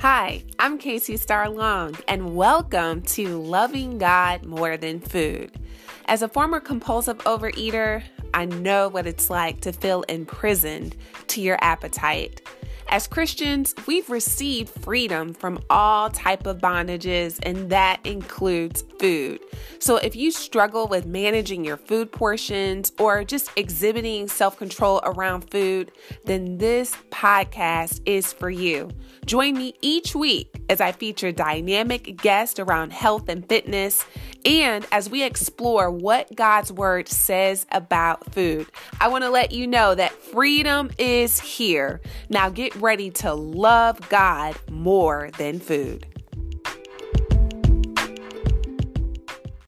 Hi, I'm Casey Star Long, and welcome to Loving God More Than Food. As a former compulsive overeater, I know what it's like to feel imprisoned to your appetite. As Christians, we've received freedom from all type of bondages and that includes food. So if you struggle with managing your food portions or just exhibiting self-control around food, then this podcast is for you. Join me each week as I feature dynamic guests around health and fitness and as we explore what God's word says about food. I want to let you know that freedom is here. Now get ready to love God more than food.